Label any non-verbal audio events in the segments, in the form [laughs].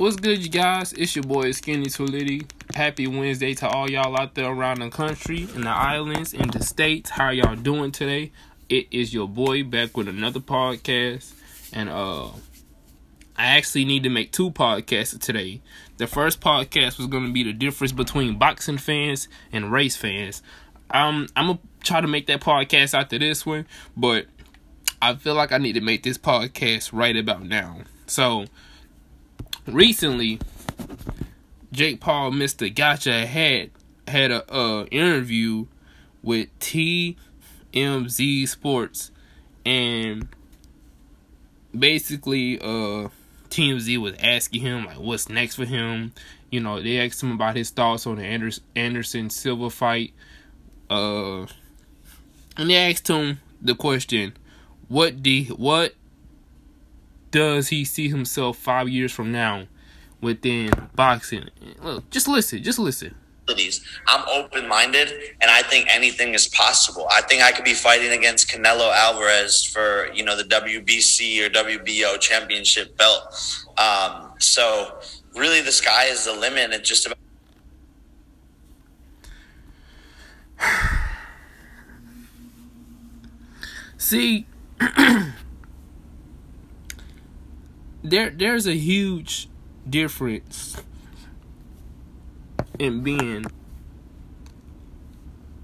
What's good, you guys? It's your boy Skinny Tulity. Happy Wednesday to all y'all out there around the country, in the islands, in the states. How y'all doing today? It is your boy back with another podcast, and uh, I actually need to make two podcasts today. The first podcast was to be the difference between boxing fans and race fans. Um, I'm gonna try to make that podcast after this one, but I feel like I need to make this podcast right about now. So recently, Jake Paul, Mr. Gotcha, had had a uh, interview with TMZ Sports, and basically, uh, TMZ was asking him like, what's next for him. You know, they asked him about his thoughts on the Anderson, Anderson Silva fight. Uh, and they asked him the question, what do what does he see himself five years from now within boxing? Look, just listen, just listen. I'm open minded and I think anything is possible. I think I could be fighting against Canelo Alvarez for, you know, the WBC or WBO championship belt. Um, so really the sky is the limit. It's just about [sighs] See [clears throat] there there's a huge difference in being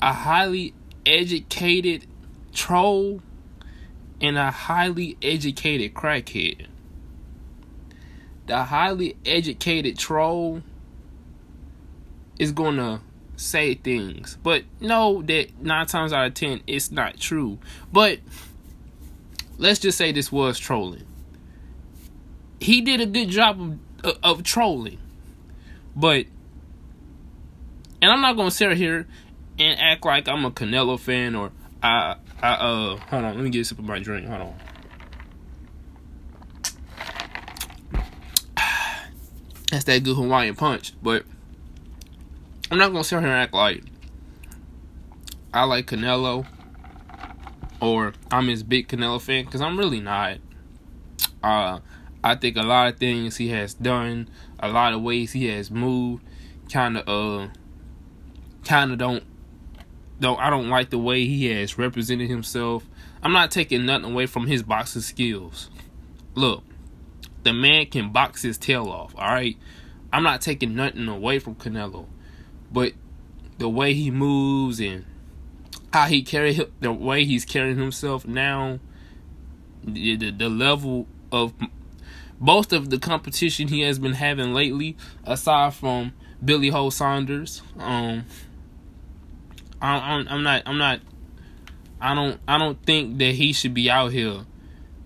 a highly educated troll and a highly educated crackhead. The highly educated troll is gonna say things, but know that nine times out of ten it's not true. But let's just say this was trolling he did a good job of, of trolling. But, and I'm not gonna sit here and act like I'm a Canelo fan or I, I uh, hold on, let me get a sip of my drink. Hold on. [sighs] That's that good Hawaiian punch, but I'm not gonna sit here and act like I like Canelo or I'm his big Canelo fan because I'm really not. Uh, I think a lot of things he has done, a lot of ways he has moved, kind of uh, kind of don't don't I don't like the way he has represented himself. I'm not taking nothing away from his boxing skills. Look, the man can box his tail off. All right, I'm not taking nothing away from Canelo, but the way he moves and how he carry the way he's carrying himself now, the, the, the level of most of the competition he has been having lately, aside from Billy Ho Saunders, um, I, am not, I'm not, I don't, I don't think that he should be out here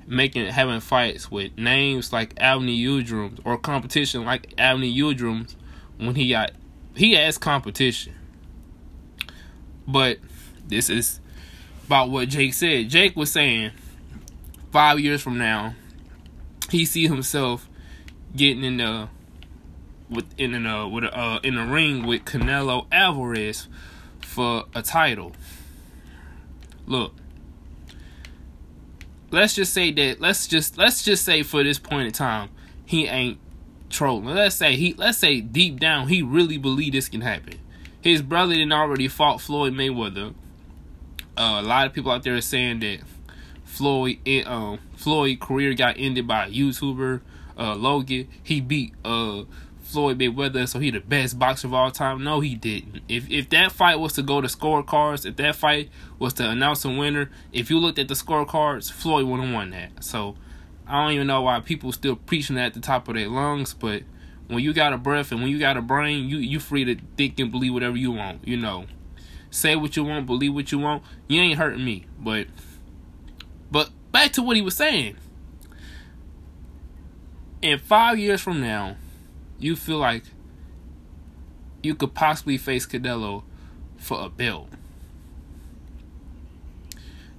making having fights with names like Avni Udrum or competition like Avni Udrum when he got he has competition. But this is about what Jake said. Jake was saying five years from now, he see himself getting in the with in a with a, uh, in a ring with Canelo Alvarez for a title. Look, let's just say that let's just let's just say for this point in time he ain't trolling. Let's say he let's say deep down he really believe this can happen. His brother didn't already fought Floyd Mayweather. Uh, a lot of people out there are saying that Floyd um Floyd career got ended by a YouTuber, uh Logan. He beat uh Floyd Mayweather, so he the best boxer of all time. No, he didn't. If if that fight was to go to scorecards, if that fight was to announce a winner, if you looked at the scorecards, Floyd would have won that. So I don't even know why people still preaching that at the top of their lungs, but when you got a breath and when you got a brain, you you free to think and believe whatever you want. You know, say what you want, believe what you want. You ain't hurting me, but but back to what he was saying. In five years from now, you feel like you could possibly face Canelo for a belt.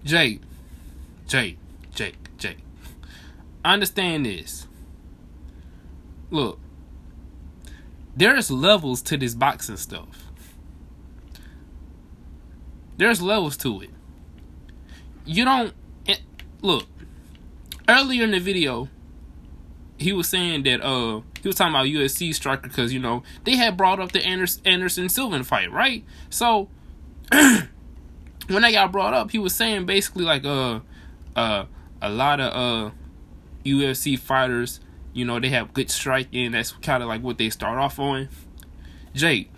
Jake, Jake, Jake, Jake. Understand this. Look, there's levels to this boxing stuff. There's levels to it. You don't look, earlier in the video, he was saying that uh he was talking about UFC striker because you know they had brought up the Anderson, Anderson Silva fight, right? So [clears throat] when they got brought up, he was saying basically like uh uh a lot of uh UFC fighters, you know, they have good striking. That's kind of like what they start off on. Jake,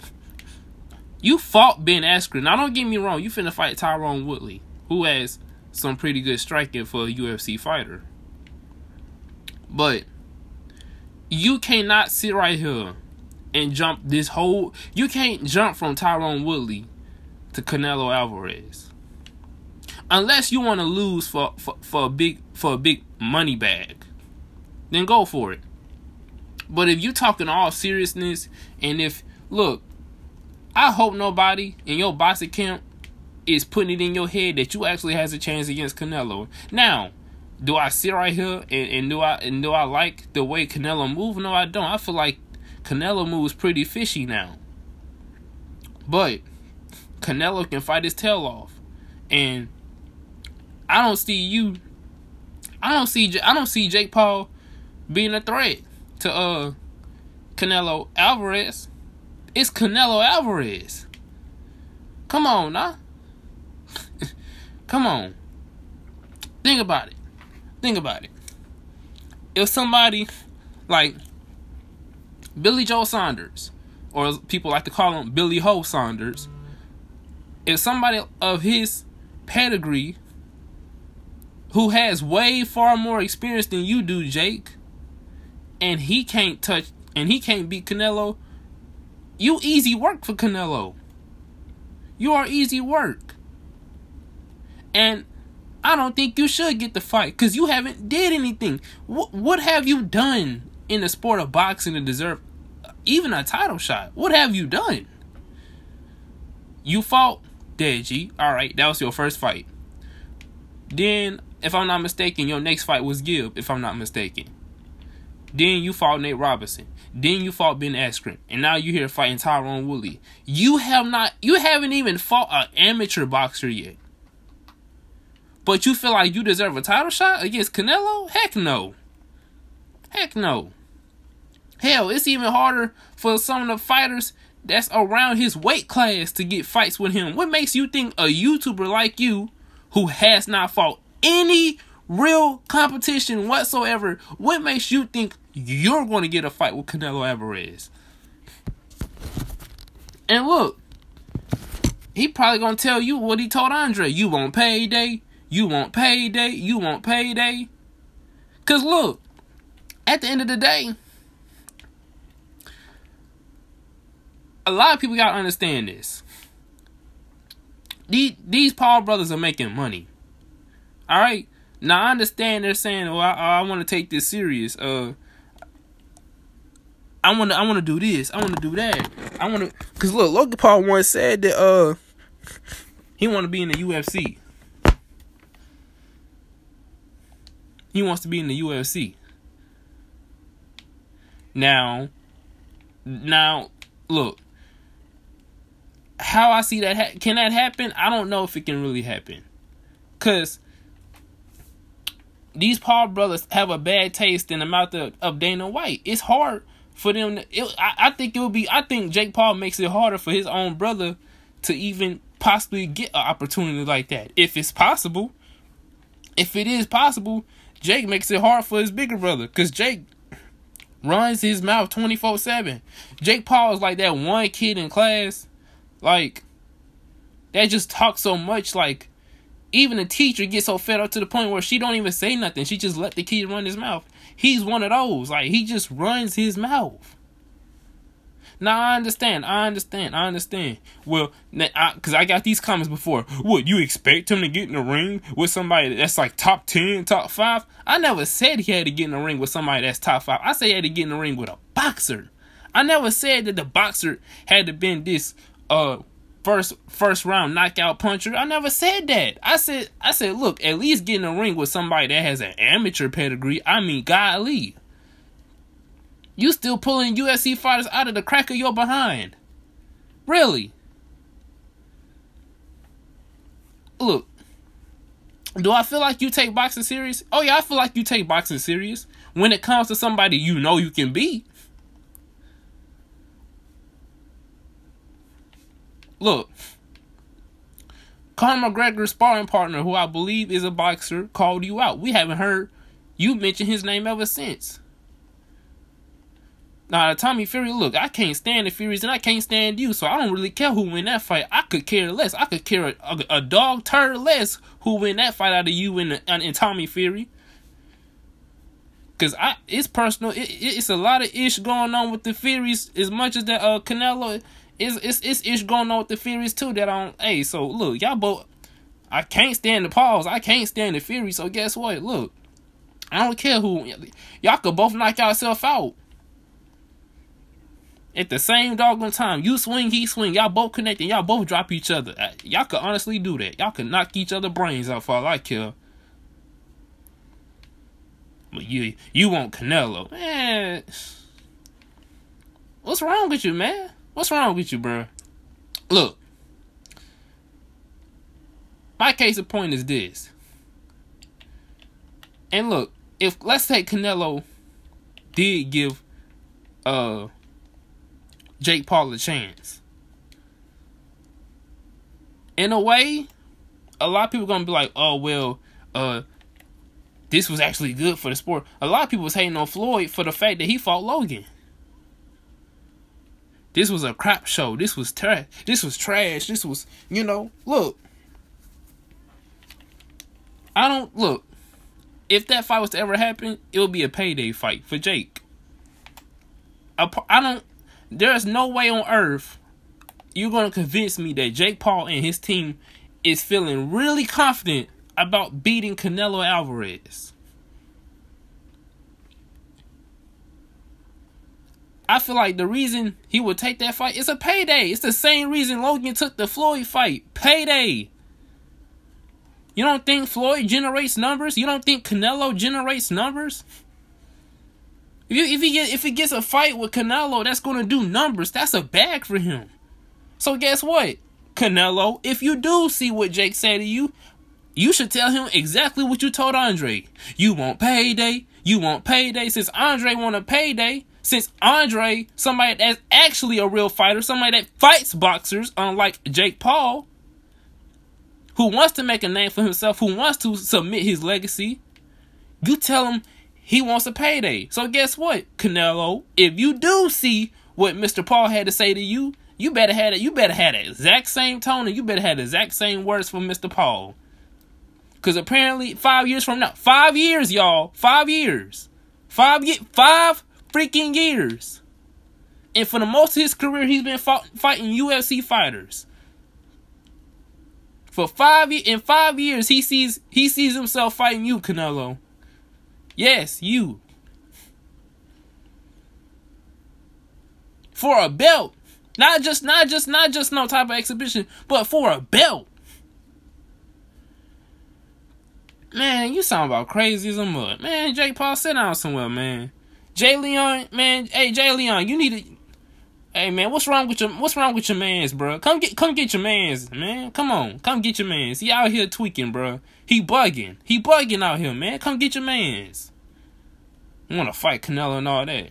you fought Ben Askren. Now don't get me wrong, you finna fight Tyrone Woodley, who has some pretty good striking for a UFC fighter. But you cannot sit right here and jump this whole. You can't jump from Tyrone Woodley to Canelo Alvarez, unless you want to lose for, for for a big for a big money bag. Then go for it. But if you talking all seriousness, and if look, I hope nobody in your boxing camp is putting it in your head that you actually has a chance against Canelo. Now, do I sit right here and, and do I and do I like the way Canelo move? No, I don't. I feel like Canelo moves pretty fishy now. But Canelo can fight his tail off, and I don't see you. I don't see. I don't see Jake Paul being a threat to uh Canelo Alvarez. It's Canelo Alvarez. Come on, now. Come on. Think about it. Think about it. If somebody like Billy Joe Saunders, or people like to call him Billy Ho Saunders, if somebody of his pedigree who has way far more experience than you do, Jake, and he can't touch and he can't beat Canelo, you easy work for Canelo. You are easy work. And I don't think you should get the fight because you haven't did anything. What what have you done in the sport of boxing to deserve uh, even a title shot? What have you done? You fought Deji. All right, that was your first fight. Then, if I'm not mistaken, your next fight was Gib. If I'm not mistaken. Then you fought Nate Robinson. Then you fought Ben Askren, and now you're here fighting Tyrone Woodley. You have not, you haven't even fought an amateur boxer yet. But you feel like you deserve a title shot against Canelo? Heck no. Heck no. Hell, it's even harder for some of the fighters that's around his weight class to get fights with him. What makes you think a YouTuber like you, who has not fought any real competition whatsoever, what makes you think you're going to get a fight with Canelo Alvarez? And look, he probably going to tell you what he told Andre. You want payday, you want payday, you want payday. Because look, at the end of the day, a lot of people got to understand this. These, these Paul brothers are making money. All right? Now I understand they're saying, "Well, I, I want to take this serious. Uh, I want to, I want to do this. I want to do that. I want to." Cause look, Logan Paul once said that uh, he want to be in the UFC. He wants to be in the UFC. Now, now, look. How I see that ha- can that happen? I don't know if it can really happen, cause these Paul brothers have a bad taste in the mouth of, of Dana White. It's hard for them. To, it, I, I think it would be. I think Jake Paul makes it harder for his own brother to even possibly get an opportunity like that, if it's possible. If it is possible, Jake makes it hard for his bigger brother because Jake runs his mouth 24 7. Jake Paul is like that one kid in class, like, that just talks so much, like, even the teacher gets so fed up to the point where she don't even say nothing. She just let the kid run his mouth. He's one of those. Like he just runs his mouth. Now I understand. I understand. I understand. Well, because I, I, got these comments before. What you expect him to get in the ring with somebody that's like top ten, top five? I never said he had to get in the ring with somebody that's top five. I said he had to get in the ring with a boxer. I never said that the boxer had to been this uh first first round knockout puncher. I never said that. I said I said look, at least get in the ring with somebody that has an amateur pedigree. I mean, golly. You still pulling UFC fighters out of the crack of your behind. Really? Look, do I feel like you take boxing serious? Oh yeah, I feel like you take boxing serious. when it comes to somebody you know you can beat. Look, Conor McGregor's sparring partner, who I believe is a boxer, called you out. We haven't heard you mention his name ever since. Now, Tommy Fury, look, I can't stand the Furies and I can't stand you, so I don't really care who win that fight. I could care less. I could care a, a, a dog turd less who win that fight out of you and, and, and Tommy Fury. Cause I, it's personal. It, it, it's a lot of ish going on with the Furies. As much as that uh Canelo, it's it's it's ish going on with the Furies too. That I don't. Hey, so look, y'all both. I can't stand the Pauls. I can't stand the Fury. So guess what? Look, I don't care who. Y'all could both knock yourself out. At the same doggone time, you swing, he swing. Y'all both connect, and y'all both drop each other. Y'all could honestly do that. Y'all could knock each other brains out for all I care. But you, you want Canelo, man? What's wrong with you, man? What's wrong with you, bro? Look, my case of point is this. And look, if let's say Canelo did give uh Jake Paul a chance. In a way, a lot of people gonna be like, "Oh well, uh, this was actually good for the sport." A lot of people was hating on Floyd for the fact that he fought Logan. This was a crap show. This was trash. This was trash. This was, you know, look. I don't look. If that fight was to ever happen, it would be a payday fight for Jake. I don't there's no way on earth you're going to convince me that Jake Paul and his team is feeling really confident about beating Canelo Alvarez. I feel like the reason he would take that fight is a payday. It's the same reason Logan took the Floyd fight. Payday. You don't think Floyd generates numbers? You don't think Canelo generates numbers? If, you, if he get, if he gets a fight with Canelo, that's gonna do numbers. That's a bag for him. So guess what, Canelo? If you do see what Jake said to you, you should tell him exactly what you told Andre. You want payday. You want payday. Since Andre want a payday, since Andre, somebody that's actually a real fighter, somebody that fights boxers, unlike Jake Paul, who wants to make a name for himself, who wants to submit his legacy, you tell him he wants a payday. So guess what, Canelo? If you do see what Mr. Paul had to say to you, you better have it. You better have the exact same tone, and you better have the exact same words from Mr. Paul. Cause apparently, five years from now, five years, y'all, five years, five five freaking years, and for the most of his career, he's been fought, fighting UFC fighters. For five in five years, he sees he sees himself fighting you, Canelo. Yes, you. For a belt. Not just not just not just no type of exhibition, but for a belt. Man, you sound about crazy as a mud. Man, Jake Paul, sit down somewhere, man. Jay Leon, man, hey Jay Leon, you need to Hey man, what's wrong with your what's wrong with your man's, bro? Come get come get your man's, man. Come on, come get your man's. He out here tweaking, bro. He bugging. He bugging out here, man. Come get your man's. Want to fight Canelo and all that.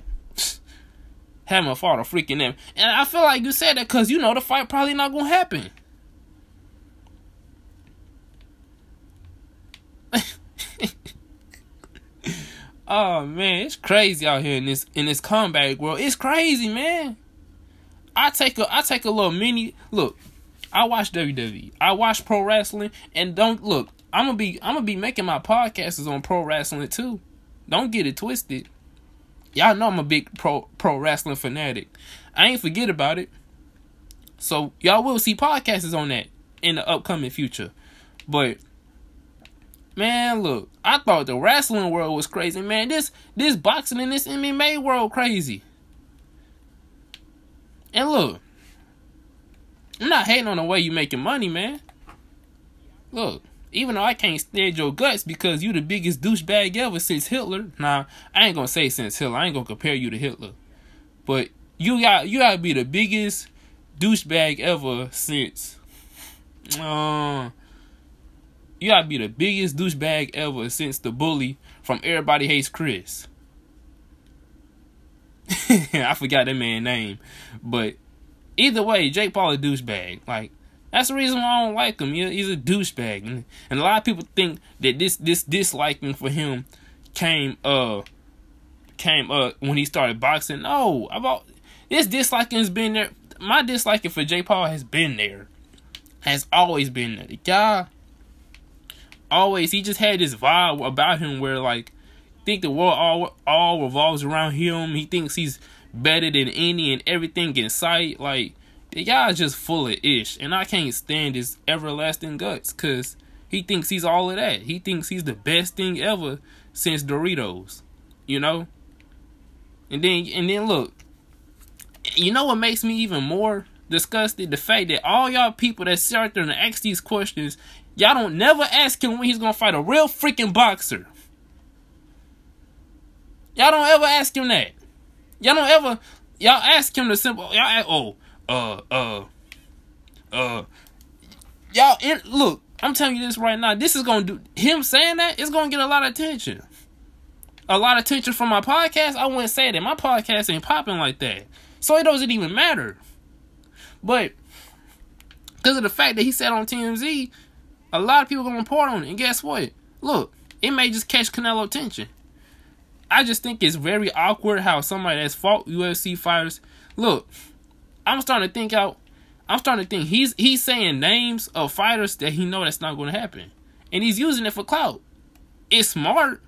Haven't fought a freaking them. And I feel like you said that because you know the fight probably not gonna happen. [laughs] oh man, it's crazy out here in this in this comeback world. It's crazy, man. I take a I take a little mini look. I watch WWE. I watch pro wrestling and don't look. I'm gonna be I'm gonna be making my podcasts on pro wrestling too. Don't get it twisted. Y'all know I'm a big pro pro wrestling fanatic. I ain't forget about it. So y'all will see podcasts on that in the upcoming future. But man, look, I thought the wrestling world was crazy. Man, this this boxing and this MMA world crazy. And look, I'm not hating on the way you making money, man. Look, even though I can't stand your guts because you the biggest douchebag ever since Hitler. Nah, I ain't gonna say since Hitler. I ain't gonna compare you to Hitler. But you got you gotta be the biggest douchebag ever since. Uh, you gotta be the biggest douchebag ever since the bully from Everybody Hates Chris. [laughs] I forgot that man's name, but either way, Jake Paul a douchebag. Like that's the reason why I don't like him. He's a douchebag, and, a lot of people think that this this disliking for him came uh came uh when he started boxing. No, about this disliking has been there. My disliking for Jake Paul has been there, has always been there. The guy always he just had this vibe about him where like think the world all all revolves around him. He thinks he's better than any and everything in sight. Like guy's just full of ish, and I can't stand his everlasting guts because he thinks he's all of that. He thinks he's the best thing ever since Doritos, you know. And then and then look, you know what makes me even more disgusted? The fact that all y'all people that sit out there and ask these questions, y'all don't never ask him when he's gonna fight a real freaking boxer. Y'all don't ever ask him that. Y'all don't ever y'all ask him the simple y'all oh uh uh uh y'all look i'm telling you this right now. This is gonna do him saying that it's gonna get a lot of attention. A lot of attention from my podcast. I wouldn't say that. My podcast ain't popping like that. So it doesn't even matter. But because of the fact that he said on tmz a lot of people gonna report on it. And guess what? Look it may just catch canelo attention. I just think it's very awkward how somebody that's fought ufc fighters look I'm starting to think out. I'm starting to think he's he's saying names of fighters that he know that's not going to happen, and he's using it for clout. It's smart,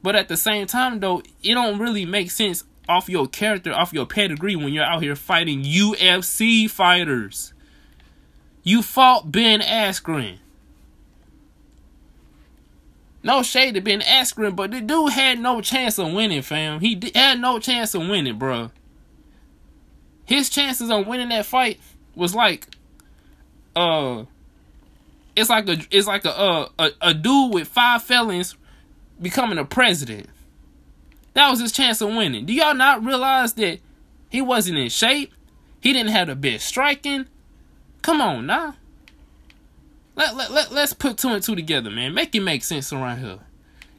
but at the same time though, it don't really make sense off your character, off your pedigree when you're out here fighting UFC fighters. You fought Ben Askren. No shade to Ben Askren, but the dude had no chance of winning, fam. He had no chance of winning, bro his chances on winning that fight was like uh it's like a it's like a uh, a, a dude with five felons becoming a president. That was his chance of winning. Do y'all not realize that he wasn't in shape? He didn't have the best striking. Come on now. Let, let, let, let's put two and two together, man. Make it make sense around here.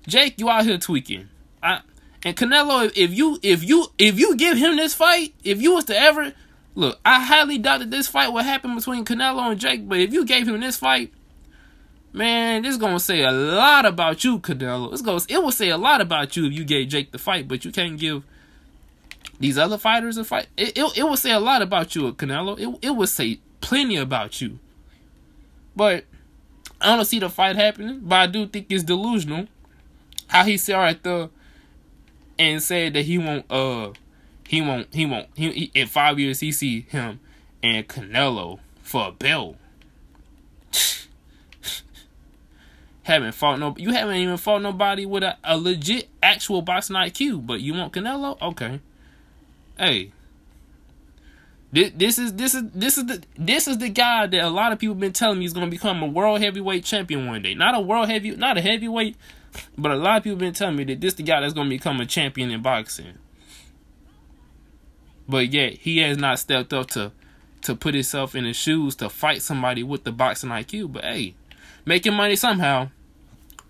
Jake, you out here tweaking. I and Canelo, if you if you if you give him this fight, if you was to ever look, I highly doubt that this fight would happen between Canelo and Jake. But if you gave him this fight, man, this is gonna say a lot about you, Canelo. It's going it will say a lot about you if you gave Jake the fight, but you can't give these other fighters a fight. It it, it will say a lot about you, Canelo. It it will say plenty about you. But I don't see the fight happening. But I do think it's delusional how he said right there and said that he won't uh he won't he won't he, he in five years he see him and Canelo for a belt. [sighs] haven't fought no you haven't even fought nobody with a, a legit actual boxing IQ, but you want Canelo? Okay. Hey. This, this is this is this is the this is the guy that a lot of people been telling me is gonna become a world heavyweight champion one day. Not a world heavy not a heavyweight but a lot of people been telling me that this the guy that's gonna become a champion in boxing. But yet he has not stepped up to to put himself in his shoes to fight somebody with the boxing IQ. But hey, making money somehow.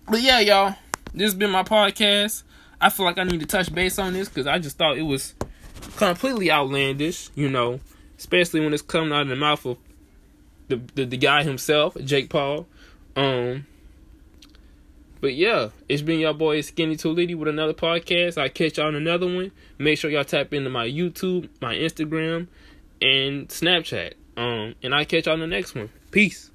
But yeah, y'all, this has been my podcast. I feel like I need to touch base on this because I just thought it was completely outlandish, you know, especially when it's coming out of the mouth of the the, the guy himself, Jake Paul. Um, but yeah, it's been your boy Skinny Toledo with another podcast. I'll catch y'all on another one. Make sure y'all tap into my YouTube, my Instagram, and Snapchat. Um, and I'll catch y'all on the next one. Peace.